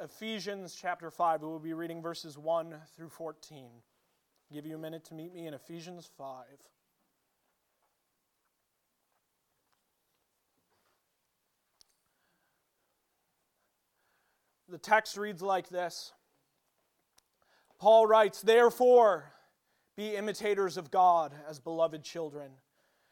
Ephesians chapter 5. We will be reading verses 1 through 14. I'll give you a minute to meet me in Ephesians 5. The text reads like this Paul writes, Therefore, be imitators of God as beloved children,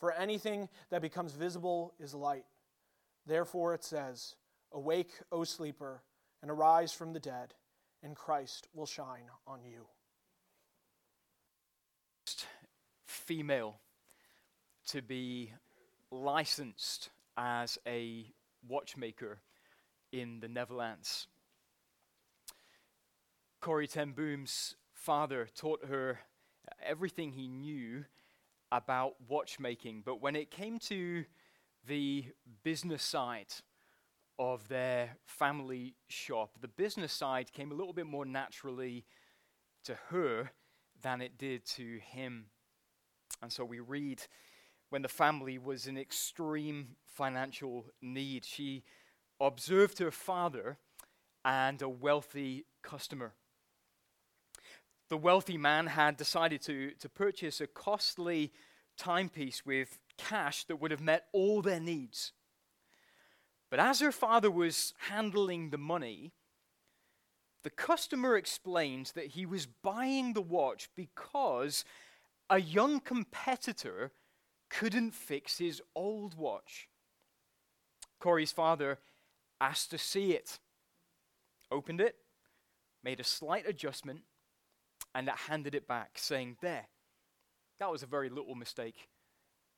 For anything that becomes visible is light. Therefore it says, Awake, O sleeper, and arise from the dead, and Christ will shine on you. Female to be licensed as a watchmaker in the Netherlands. Corrie ten Boom's father taught her everything he knew about watchmaking, but when it came to the business side of their family shop, the business side came a little bit more naturally to her than it did to him. And so we read when the family was in extreme financial need, she observed her father and a wealthy customer. The wealthy man had decided to, to purchase a costly timepiece with cash that would have met all their needs. But as her father was handling the money, the customer explained that he was buying the watch because a young competitor couldn't fix his old watch. Corrie's father asked to see it, opened it, made a slight adjustment, and that handed it back, saying, There, that was a very little mistake.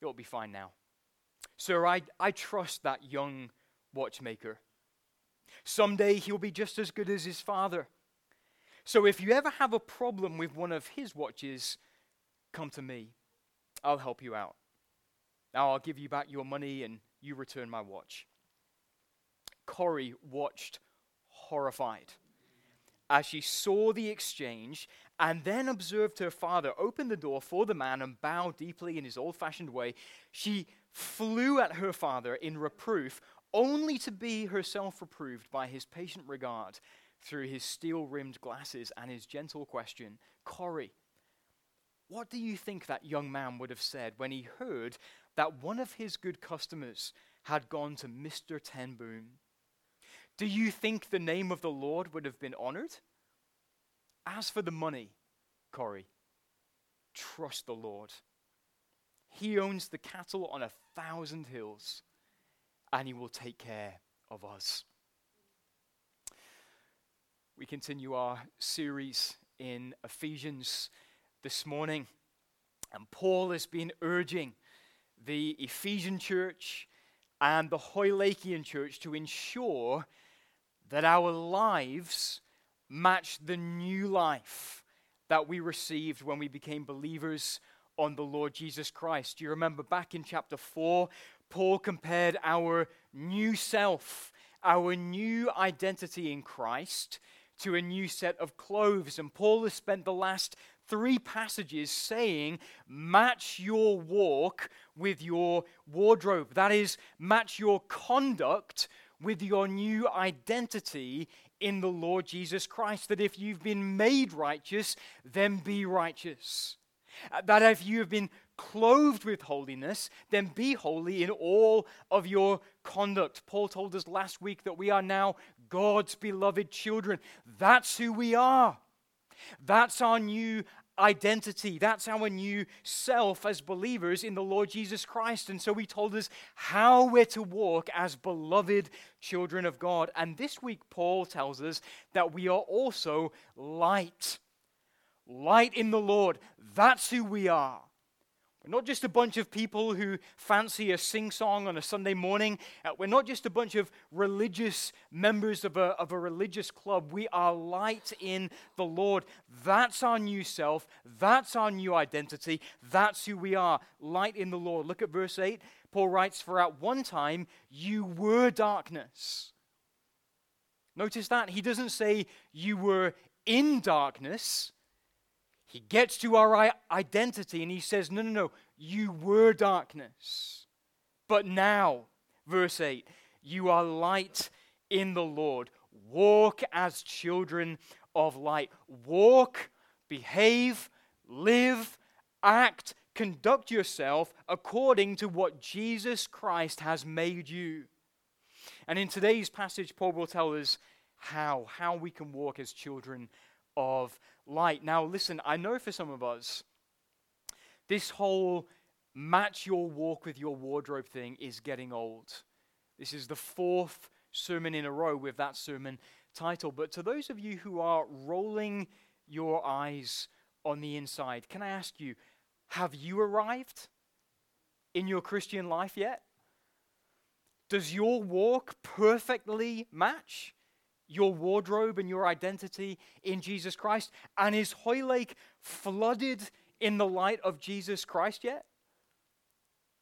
It'll be fine now. Sir, I, I trust that young watchmaker. Someday he'll be just as good as his father. So if you ever have a problem with one of his watches, come to me. I'll help you out. Now I'll give you back your money and you return my watch. Corrie watched horrified as she saw the exchange and then observed her father open the door for the man and bow deeply in his old fashioned way. She flew at her father in reproof, only to be herself reproved by his patient regard through his steel rimmed glasses and his gentle question Corrie, what do you think that young man would have said when he heard that one of his good customers had gone to Mr. Ten Boom? Do you think the name of the Lord would have been honored? As for the money, Corrie, trust the Lord. He owns the cattle on a thousand hills, and He will take care of us. We continue our series in Ephesians this morning, and Paul has been urging the Ephesian church and the Hoylakian church to ensure that our lives match the new life that we received when we became believers on the Lord Jesus Christ. Do you remember back in chapter 4, Paul compared our new self, our new identity in Christ, to a new set of clothes. And Paul has spent the last three passages saying, match your walk with your wardrobe. That is, match your conduct with your new identity in the Lord Jesus Christ. That if you've been made righteous, then be righteous. Uh, that if you have been clothed with holiness, then be holy in all of your conduct. Paul told us last week that we are now God's beloved children. That's who we are. That's our new identity. That's our new self as believers in the Lord Jesus Christ. And so he told us how we're to walk as beloved children of God. And this week, Paul tells us that we are also light. Light in the Lord. That's who we are. We're not just a bunch of people who fancy a sing song on a Sunday morning. Uh, we're not just a bunch of religious members of a, of a religious club. We are light in the Lord. That's our new self. That's our new identity. That's who we are. Light in the Lord. Look at verse 8. Paul writes, For at one time you were darkness. Notice that. He doesn't say you were in darkness. He gets to our identity and he says, No, no, no, you were darkness. But now, verse 8, you are light in the Lord. Walk as children of light. Walk, behave, live, act, conduct yourself according to what Jesus Christ has made you. And in today's passage, Paul will tell us how, how we can walk as children of light. Now, listen, I know for some of us, this whole match your walk with your wardrobe thing is getting old. This is the fourth sermon in a row with that sermon title. But to those of you who are rolling your eyes on the inside, can I ask you, have you arrived in your Christian life yet? Does your walk perfectly match your wardrobe and your identity in Jesus Christ? And is Hoylake flooded in the light of Jesus Christ yet?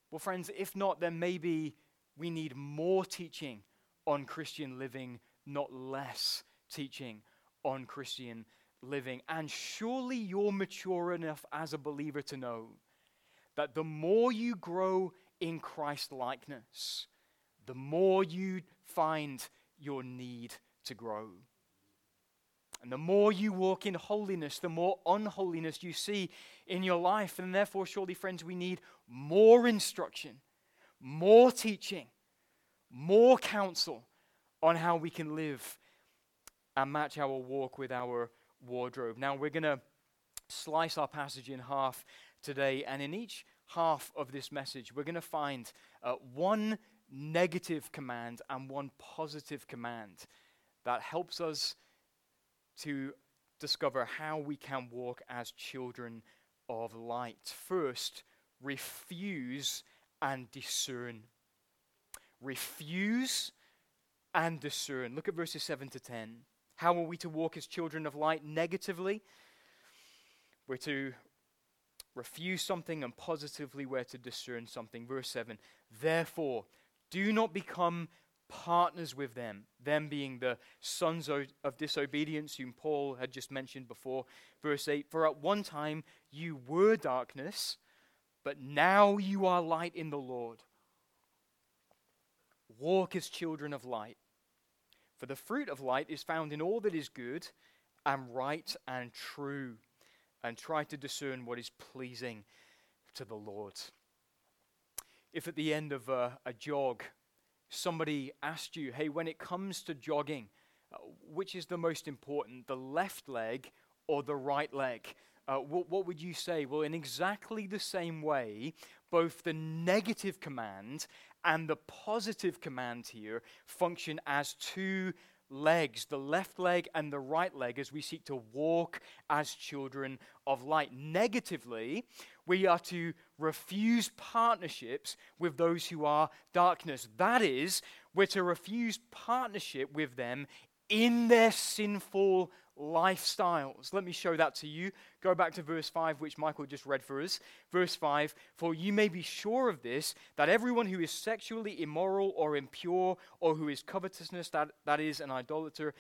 Well, friends, if not, then maybe we need more teaching on Christian living, not less teaching on Christian living. And surely you're mature enough as a believer to know that the more you grow in Christ likeness, the more you find your need to grow. And the more you walk in holiness, the more unholiness you see in your life. And therefore, surely, friends, we need more instruction, more teaching, more counsel on how we can live and match our walk with our wardrobe. Now, we're going to slice our passage in half today. And in each half of this message, we're going to find uh, one negative command and one positive command that helps us to discover how we can walk as children of light. First, refuse and discern. Refuse and discern. Look at verses 7 to 10. How are we to walk as children of light negatively? We're to refuse something, and positively, we're to discern something. Verse 7 Therefore, do not become partners with them, them being the sons of, disobedience, whom Paul had just mentioned before. Verse 8 For at one time you were darkness, but now you are light in the Lord. Walk as children of light. For the fruit of light is found in all that is good and right and true, and try to discern what is pleasing to the Lord. If at the end of a, a jog somebody asked you, hey, when it comes to jogging, uh, which is the most important, the left leg or the right leg? Uh, what, what would you say? Well, in exactly the same way, both the negative command and the positive command here function as two legs, the left leg and the right leg, as we seek to walk as children of light. Negatively, we are to refuse partnerships with those who are darkness. That is, we're to refuse partnership with them in their sinful lifestyles. Let me show that to you. Go back to verse 5, which Michael just read for us. Verse 5 For you may be sure of this, that everyone who is sexually immoral or impure, or who is covetousness, that, that is, an idolater,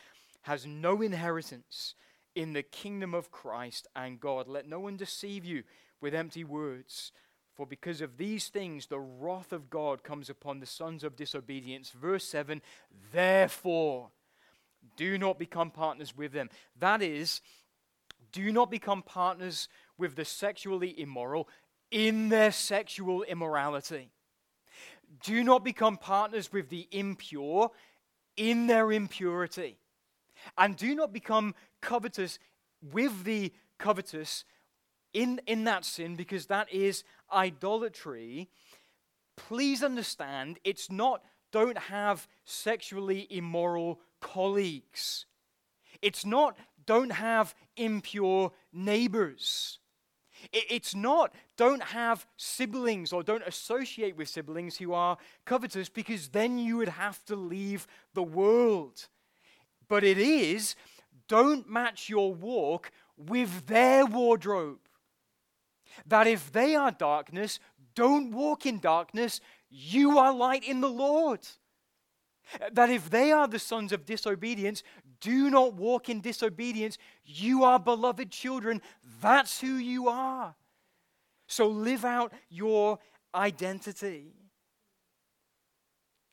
has no inheritance in the kingdom of Christ and God. Let no one deceive you with empty words. For because of these things, the wrath of God comes upon the sons of disobedience. Verse 7 Therefore, do not become partners with them. That is, do not become partners with the sexually immoral in their sexual immorality. Do not become partners with the impure in their impurity. And do not become covetous with the covetous in, in that sin because that is idolatry. Please understand, it's not don't have sexually immoral colleagues. It's not don't have impure neighbors. It's not don't have siblings or don't associate with siblings who are covetous because then you would have to leave the world. But it is don't match your walk with their wardrobe. That if they are darkness, don't walk in darkness, you are light in the Lord. That if they are the sons of disobedience, do not walk in disobedience. You are beloved children. That's who you are. So live out your identity.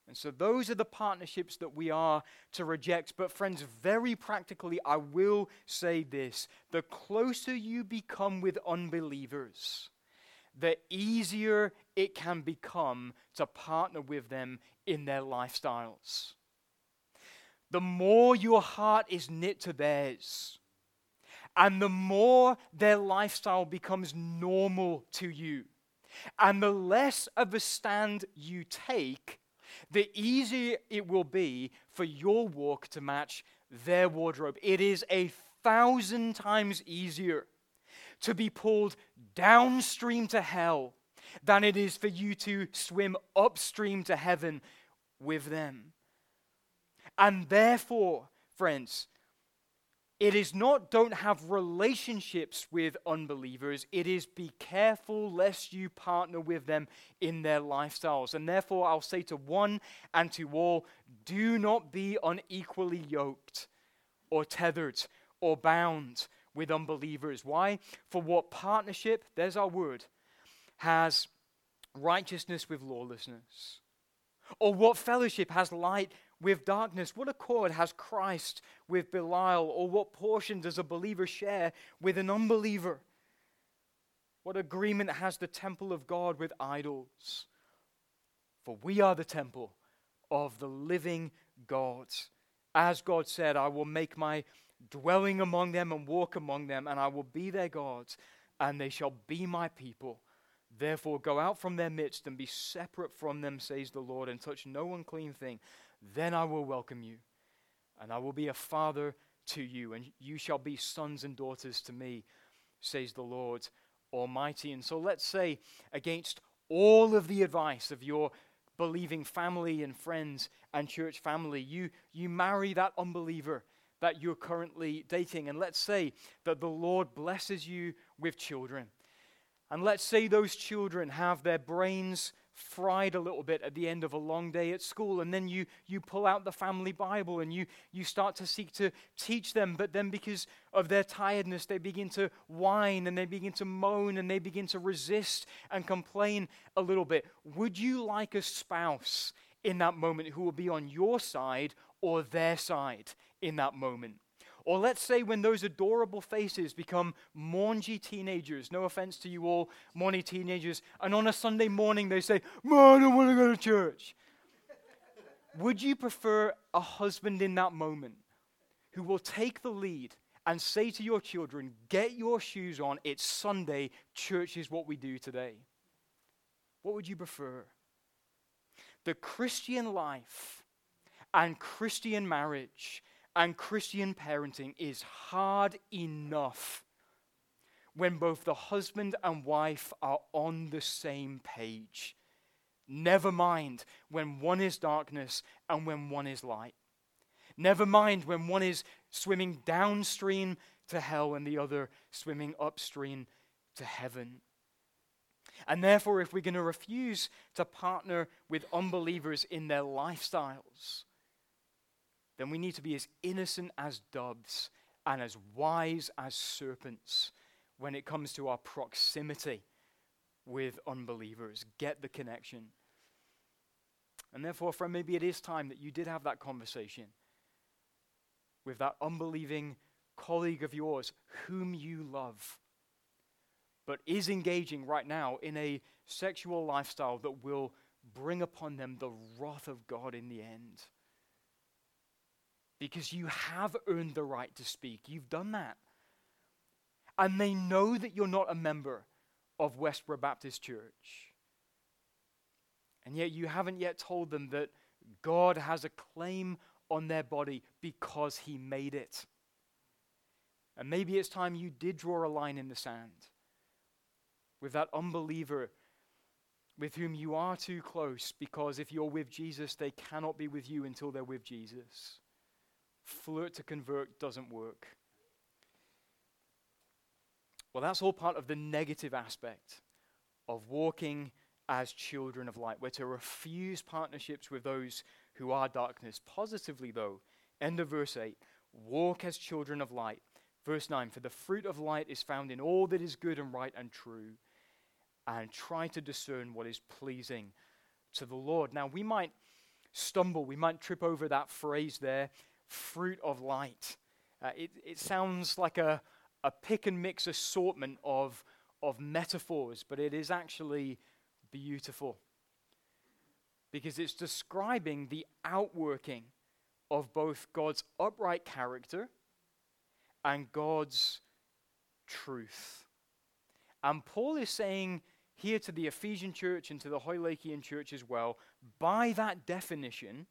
And so those are the partnerships that we are to reject. But, friends, very practically, I will say this the closer you become with unbelievers, the easier it can become to partner with them in their lifestyles. The more your heart is knit to theirs, and the more their lifestyle becomes normal to you, and the less of a stand you take, the easier it will be for your walk to match their wardrobe. It is a thousand times easier to be pulled downstream to hell than it is for you to swim upstream to heaven with them. And therefore, friends, it is not don't have relationships with unbelievers. It is be careful lest you partner with them in their lifestyles. And therefore, I'll say to one and to all do not be unequally yoked or tethered or bound with unbelievers. Why? For what partnership, there's our word, has righteousness with lawlessness? Or what fellowship has light with darkness? What accord has Christ with Belial? Or what portion does a believer share with an unbeliever? What agreement has the temple of God with idols? For we are the temple of the living God. As God said, I will make my dwelling among them and walk among them, and I will be their God, and they shall be my people. Therefore, go out from their midst and be separate from them, says the Lord, and touch no unclean thing. Then I will welcome you, and I will be a father to you, and you shall be sons and daughters to me, says the Lord Almighty. And so let's say, against all of the advice of your believing family and friends and church family, you, you marry that unbeliever that you're currently dating. And let's say that the Lord blesses you with children. And let's say those children have their brains fried a little bit at the end of a long day at school and then you you pull out the family bible and you you start to seek to teach them but then because of their tiredness they begin to whine and they begin to moan and they begin to resist and complain a little bit would you like a spouse in that moment who will be on your side or their side in that moment or let's say when those adorable faces become maungy teenagers, no offense to you all, maungy teenagers, and on a Sunday morning they say, I don't want to go to church. Would you prefer a husband in that moment who will take the lead and say to your children, Get your shoes on, it's Sunday, church is what we do today? What would you prefer? The Christian life and Christian marriage and Christian parenting is hard enough when both the husband and wife are on the same page. Never mind when one is darkness and when one is light. Never mind when one is swimming downstream to hell and the other swimming upstream to heaven. And therefore, if we're going to refuse to partner with unbelievers in their lifestyles, then we need to be as innocent as doves and as wise as serpents when it comes to our proximity with unbelievers. Get the connection. And therefore, friend, maybe it is time that you did have that conversation with that unbelieving colleague of yours whom you love, but is engaging right now in a sexual lifestyle that will bring upon them the wrath of God in the end. Because you have earned the right to speak. You've done that. And they know that you're not a member of Westboro Baptist Church. And yet you haven't yet told them that God has a claim on their body because He made it. And maybe it's time you did draw a line in the sand with that unbeliever with whom you are too close because if you're with Jesus, they cannot be with you until they're with Jesus. Flirt to convert doesn't work. Well, that's all part of the negative aspect of walking as children of light. We're to refuse partnerships with those who are darkness. Positively, though, end of verse 8 walk as children of light. Verse 9 For the fruit of light is found in all that is good and right and true, and try to discern what is pleasing to the Lord. Now, we might stumble, we might trip over that phrase there fruit of light. Uh, it, it sounds like a, a pick and mix assortment of, of metaphors, but it is actually beautiful because it's describing the outworking of both God's upright character and God's truth. And Paul is saying here to the Ephesian church and to the Hoylakian church as well, by that definition,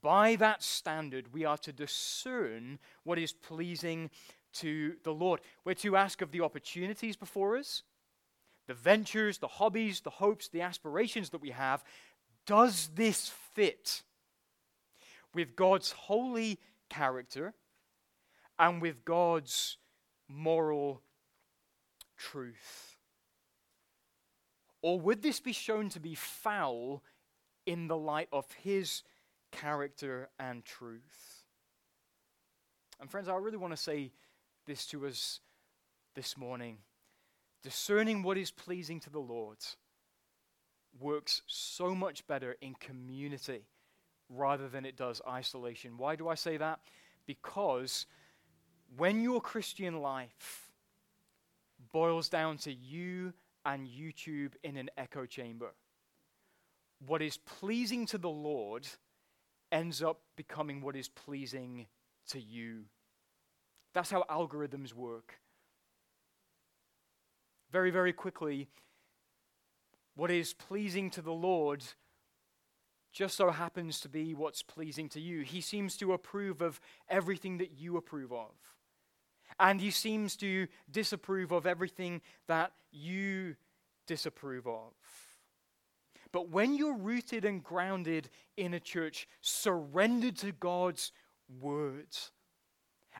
by that standard, we are to discern what is pleasing to the Lord. We're to ask of the opportunities before us, the ventures, the hobbies, the hopes, the aspirations that we have, does this fit with God's holy character and with God's moral truth? Or would this be shown to be foul in the light of His character and truth? And, friends, I really want to say this to us this morning discerning what is pleasing to the Lord works so much better in community rather than it does isolation. Why do I say that? Because when your Christian life boils down to you and YouTube in an echo chamber, what is pleasing to the Lord ends up becoming what is pleasing to you. That's how algorithms work very, very quickly, what is pleasing to the Lord just so happens to be what's pleasing to you. He seems to approve of everything that you approve of. And he seems to disapprove of everything that you disapprove of. But when you're rooted and grounded in a church, surrendered to God's words,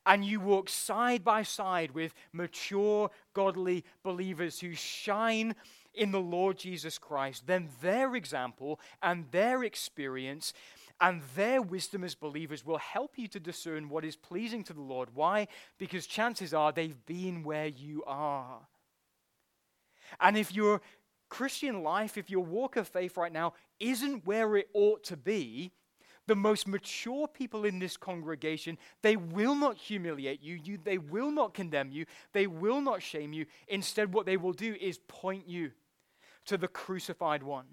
and you walk side by side with mature, godly believers who shine in the Lord Jesus Christ, then their example and their experience and their wisdom as believers will help you to discern what is pleasing to the Lord. Why? Because chances are they've been where you are. And if your Christian life, if your walk of faith right now isn't where it ought to be, the most mature people in this congregation, they will not humiliate you, you, they will not condemn you, they will not shame you. Instead, what they will do is point you to the crucified one,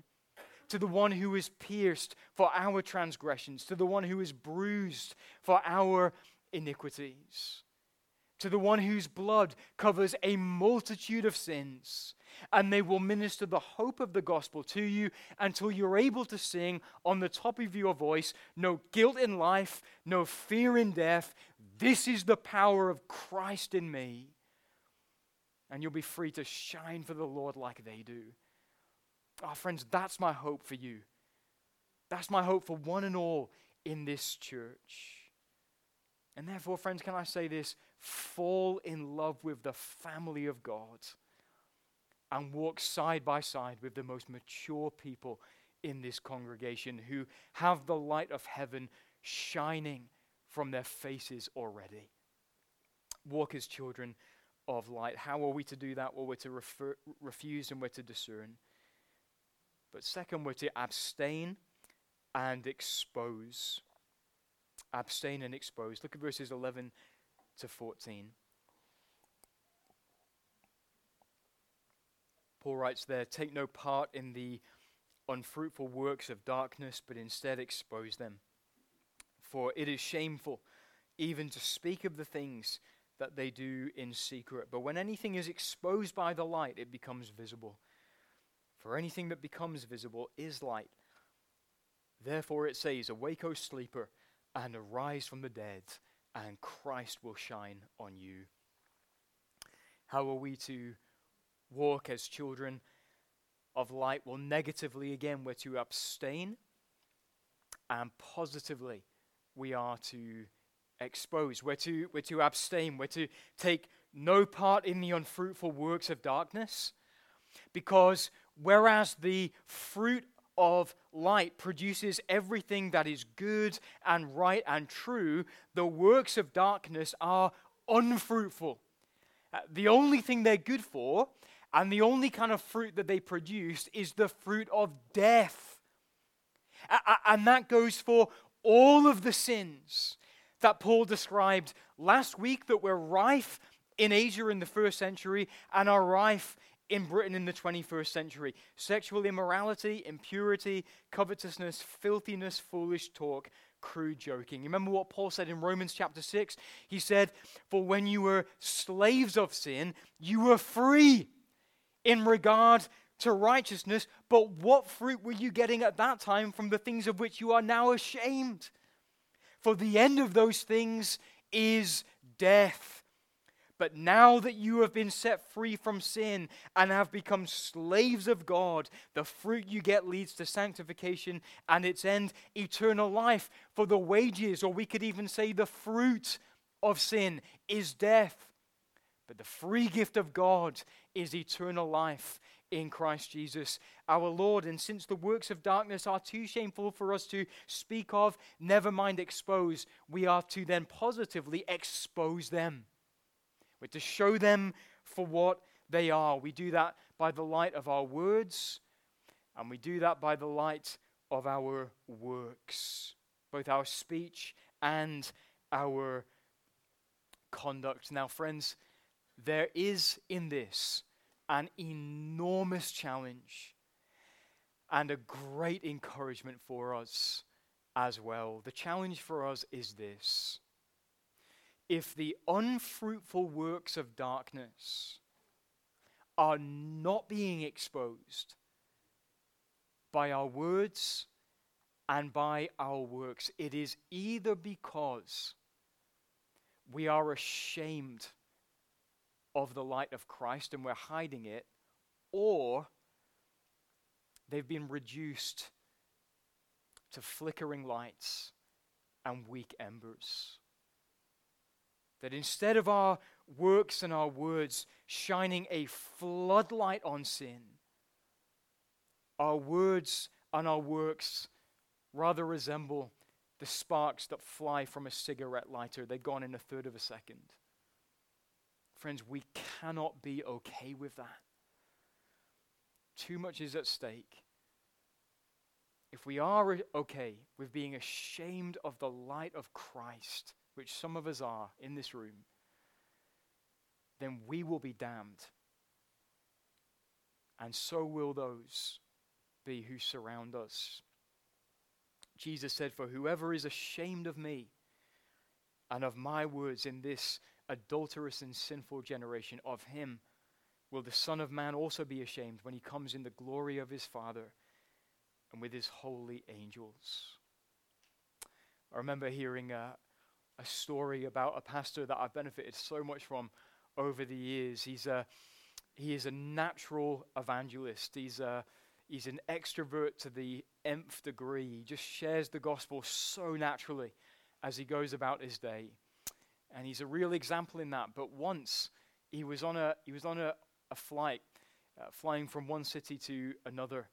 to the one who is pierced for our transgressions, to the one who is bruised for our iniquities, to the one whose blood covers a multitude of sins and they will minister the hope of the gospel to you until you're able to sing on the top of your voice no guilt in life, no fear in death. This is the power of Christ in me. And you'll be free to shine for the Lord like they do. Oh, friends, that's my hope for you. That's my hope for one and all in this church. And therefore, friends, can I say this? Fall in love with the family of God and walk side by side with the most mature people in this congregation who have the light of heaven shining from their faces already. Walk as children of light. How are we to do that? Well, we're to refer, refuse and we're to discern. But second, we're to abstain and expose. Abstain and expose. Look at verses 11 to 14. Paul writes there Take no part in the unfruitful works of darkness, but instead expose them. For it is shameful even to speak of the things that they do in secret. But when anything is exposed by the light, it becomes visible. For anything that becomes visible is light. Therefore it says, Awake, O sleeper, and arise from the dead, and Christ will shine on you. How are we to walk as children of light? Well, negatively, again, we're to abstain, and positively, we are to expose. We're to, we're to abstain. We're to take no part in the unfruitful works of darkness. Because whereas the fruit of light produces everything that is good and right and true, the works of darkness are unfruitful. Uh, the only thing they're good for and the only kind of fruit that they produce is the fruit of death. And that goes for all of the sins that Paul described last week that were rife in Asia in the first century and are rife in Britain in the 21st century sexual immorality, impurity, covetousness, filthiness, foolish talk, crude joking. Remember what Paul said in Romans chapter 6? He said, For when you were slaves of sin, you were free in regard to righteousness, but what fruit were you getting at that time from the things of which you are now ashamed? For the end of those things is death. But now that you have been set free from sin and have become slaves of God, the fruit you get leads to sanctification and its end, eternal life. For the wages, or we could even say the fruit of sin, is death. But the free gift of God is eternal life in Christ Jesus our Lord. And since the works of darkness are too shameful for us to speak of, never mind expose, we are to then positively expose them. We're to show them for what they are. We do that by the light of our words, and we do that by the light of our works, both our speech and our conduct. Now, friends, there is in this an enormous challenge and a great encouragement for us as well. The challenge for us is this if the unfruitful works of darkness are not being exposed by our words and by our works, it is either because we are ashamed of the light of Christ and we're hiding it, or they've been reduced to flickering lights and weak embers. That instead of our works and our words shining a floodlight on sin, our words and our works rather resemble the sparks that fly from a cigarette lighter. They're gone in a third of a second. Friends, we cannot be okay with that. Too much is at stake. If we are okay with being ashamed of the light of Christ, which some of us are in this room, then we will be damned. And so will those be who surround us. Jesus said, For whoever is ashamed of me and of my words in this adulterous and sinful generation, of him will the Son of Man also be ashamed when he comes in the glory of his Father and with his holy angels. I remember hearing a, a story about a pastor that I've benefited so much from over the years. He's a, he is a natural evangelist. He's, a, he's an extrovert to the nth degree. He just shares the gospel so naturally as he goes about his day and he's a real example in that. But once he was on a he was on a, a flight, uh, flying from one city to another,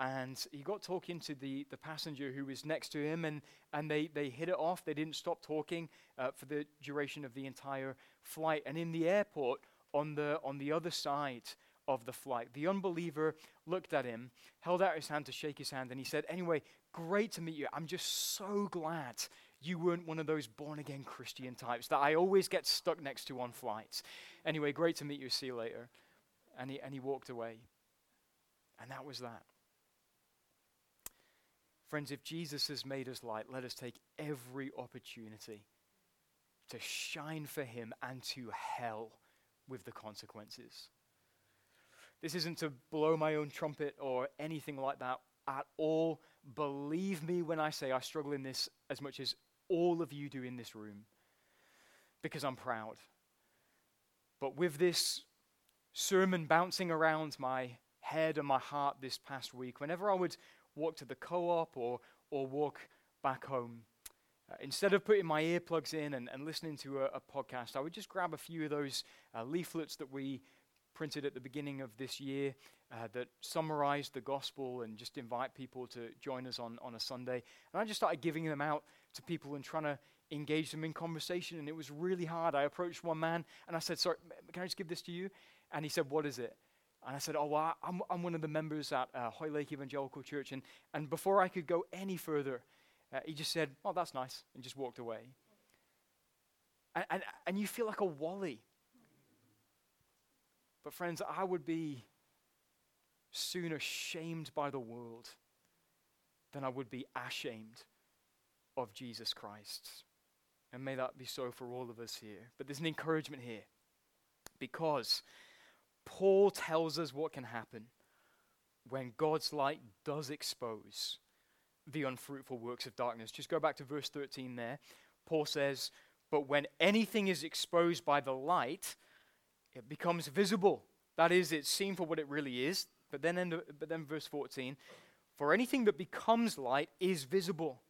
and he got talking to the, the passenger who was next to him, and, and they, they hit it off. They didn't stop talking uh, for the duration of the entire flight. And in the airport, on the, on the other side of the flight, the unbeliever looked at him, held out his hand to shake his hand, and he said, Anyway, great to meet you. I'm just so glad you weren't one of those born again Christian types that I always get stuck next to on flights. Anyway, great to meet you. See you later. And he, and he walked away. And that was that. Friends, if Jesus has made us light, let us take every opportunity to shine for him and to hell with the consequences. This isn't to blow my own trumpet or anything like that at all. Believe me when I say I struggle in this as much as all of you do in this room because I'm proud. But with this sermon bouncing around my head and my heart this past week, whenever I would walk to the co op or, or walk back home. Uh, instead of putting my earplugs in and, and listening to a, a, podcast, I would just grab a few of those uh, leaflets that we printed at the beginning of this year uh, that summarized the gospel and just invite people to join us on, on a Sunday. And I just started giving them out to people and trying to engage them in conversation. And it was really hard. I approached one man and I said, Sorry, can I just give this to you? And he said, What is it? And I said, Oh, well, I'm, I'm one of the members at uh, Hoylake Evangelical Church. And, and before I could go any further, uh, he just said, Oh, that's nice, and just walked away. And, and, and you feel like a wally. But, friends, I would be sooner shamed by the world than I would be ashamed of Jesus Christ. And may that be so for all of us here. But there's an encouragement here because Paul tells us what can happen when God's light does expose the unfruitful works of darkness. Just go back to verse 13 there. Paul says, But when anything is exposed by the light, it becomes visible. That is, it's seen for what it really is. But then, but then verse 14, for anything that becomes light is visible.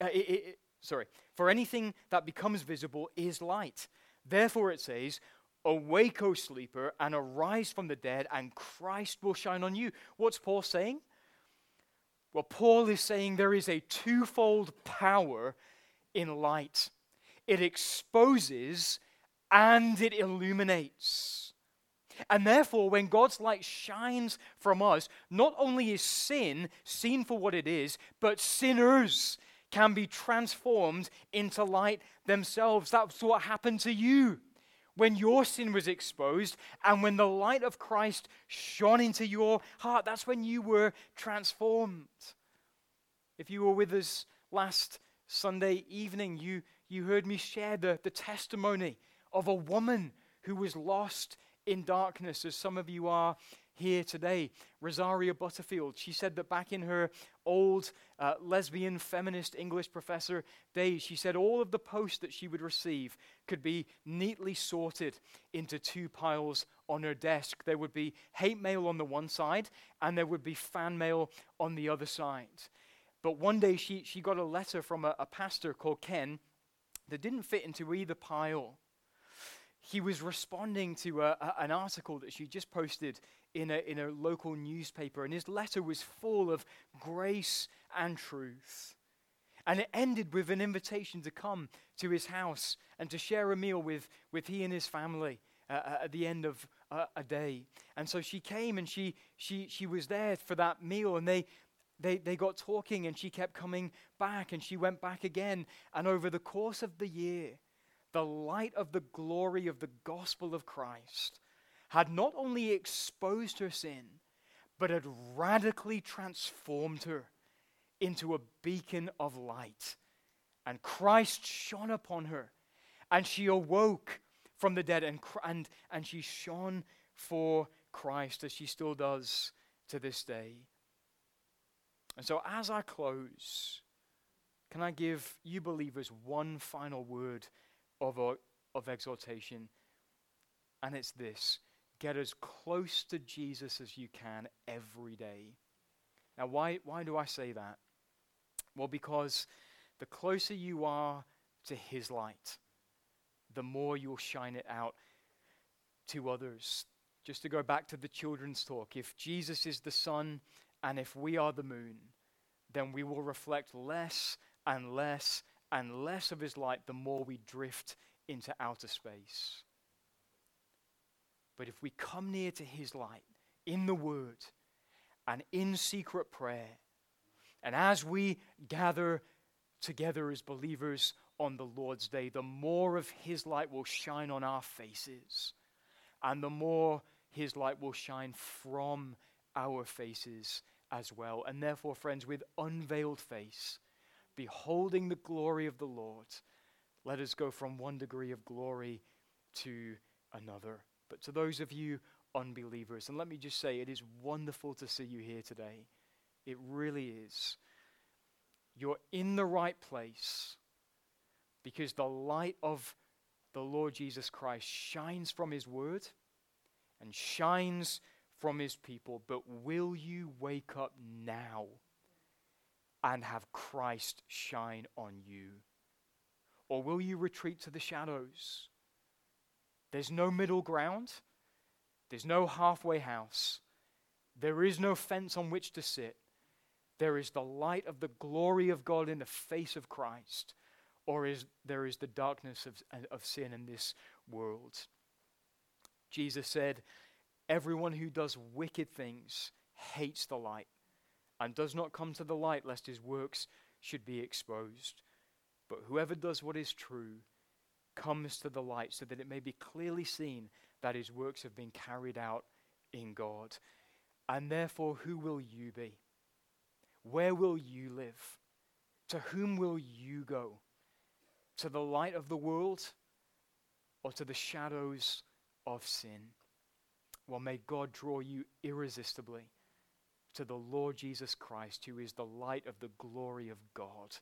Uh, it, it, sorry, for anything that becomes visible is light. Therefore, it says, Awake, O sleeper, and arise from the dead, and Christ will shine on you. What's Paul saying? Well, Paul is saying there is a twofold power in light it exposes and it illuminates. And therefore, when God's light shines from us, not only is sin seen for what it is, but sinners can be transformed into light themselves. That's what happened to you when your sin was exposed and when the light of Christ shone into your heart, that's when you were transformed. If you were with us last Sunday evening, you, you heard me share the, the testimony of a woman who was lost in darkness, as some of you are here today. Rosaria Butterfield, she said that back in her old uh, lesbian feminist English professor days, she said all of the posts that she would receive could be neatly sorted into two piles on her desk. There would be hate mail on the one side, and there would be fan mail on the other side. But one day she, she got a letter from a, a pastor called Ken that didn't fit into either pile he was responding to a, a, an article that she just posted in a, in a local newspaper, and his letter was full of grace and truth. And it ended with an invitation to come to his house and to share a meal with, with he and his family uh, uh at the end of uh, a day. And so she came and she, she, she was there for that meal, and they, they, they got talking, and she kept coming back, and she went back again. And over the course of the year, the light of the glory of the gospel of Christ had not only exposed her sin, but had radically transformed her into a beacon of light. And Christ shone upon her, and she awoke from the dead, and, and, and she shone for Christ, as she still does to this day. And so, as I close, can I give you believers one final word of, uh, of exhortation? And it's this Get as close to Jesus as you can every day. Now, why, why do I say that? Well, because the closer you are to His light, the more you'll shine it out to others. Just to go back to the children's talk, if Jesus is the sun And if we are the moon, then we will reflect less and less and less of his light the more we drift into outer space. But if we come near to his light in the word and in secret prayer, and as we gather together as believers on the Lord's day, the more of his light will shine on our faces, and the more his light will shine from our faces as well. And therefore, friends, with unveiled face, beholding the glory of the Lord, let us go from one degree of glory to another. But to those of you unbelievers, and let me just say, it is wonderful to see you here today. It really is. You're in the right place because the light of the Lord Jesus Christ shines from His Word and shines from His people. But will you wake up now and have Christ shine on you? Or will you retreat to the shadows? There's no middle ground. There's no halfway house. There is no fence on which to sit. There is the light of the glory of God in the face of Christ, or is there is the darkness of, of sin in this world. Jesus said, Everyone who does wicked things hates the light and does not come to the light lest his works should be exposed. But whoever does what is true comes to the light so that it may be clearly seen that his works have been carried out in God. And therefore, who will you be? Where will you live? To whom will you go? To the light of the world or to the shadows of sin? Well, may God draw you irresistibly to the Lord Jesus Christ, who is the light of the glory of God,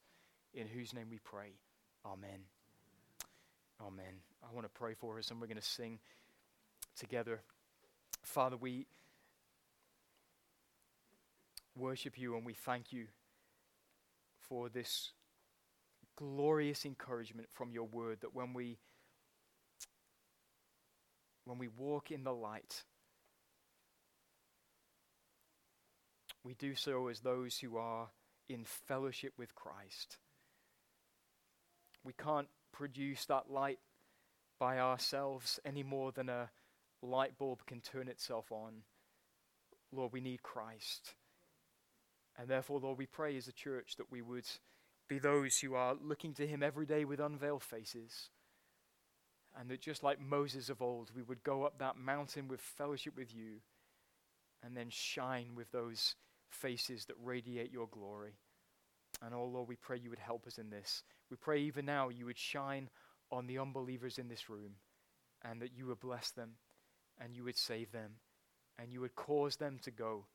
in whose name we pray. Amen. Amen. I want to pray for us, and we're going to sing together. Father, we worship you and we thank you for this glorious encouragement from your word that when we when we walk in the light we do so as those who are in fellowship with Christ we can't produce that light by ourselves any more than a light bulb can turn itself on lord we need Christ and therefore, Lord, we pray as a church that we would be those who are looking to Him every day with unveiled faces. And that just like Moses of old, we would go up that mountain with fellowship with you and then shine with those faces that radiate your glory. And oh Lord, we pray you would help us in this. We pray even now you would shine on the unbelievers in this room and that you would bless them and you would save them and you would cause them to go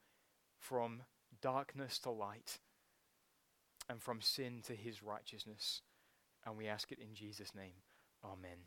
from darkness to light, and from sin to his righteousness. And we ask it in Jesus' name. Amen.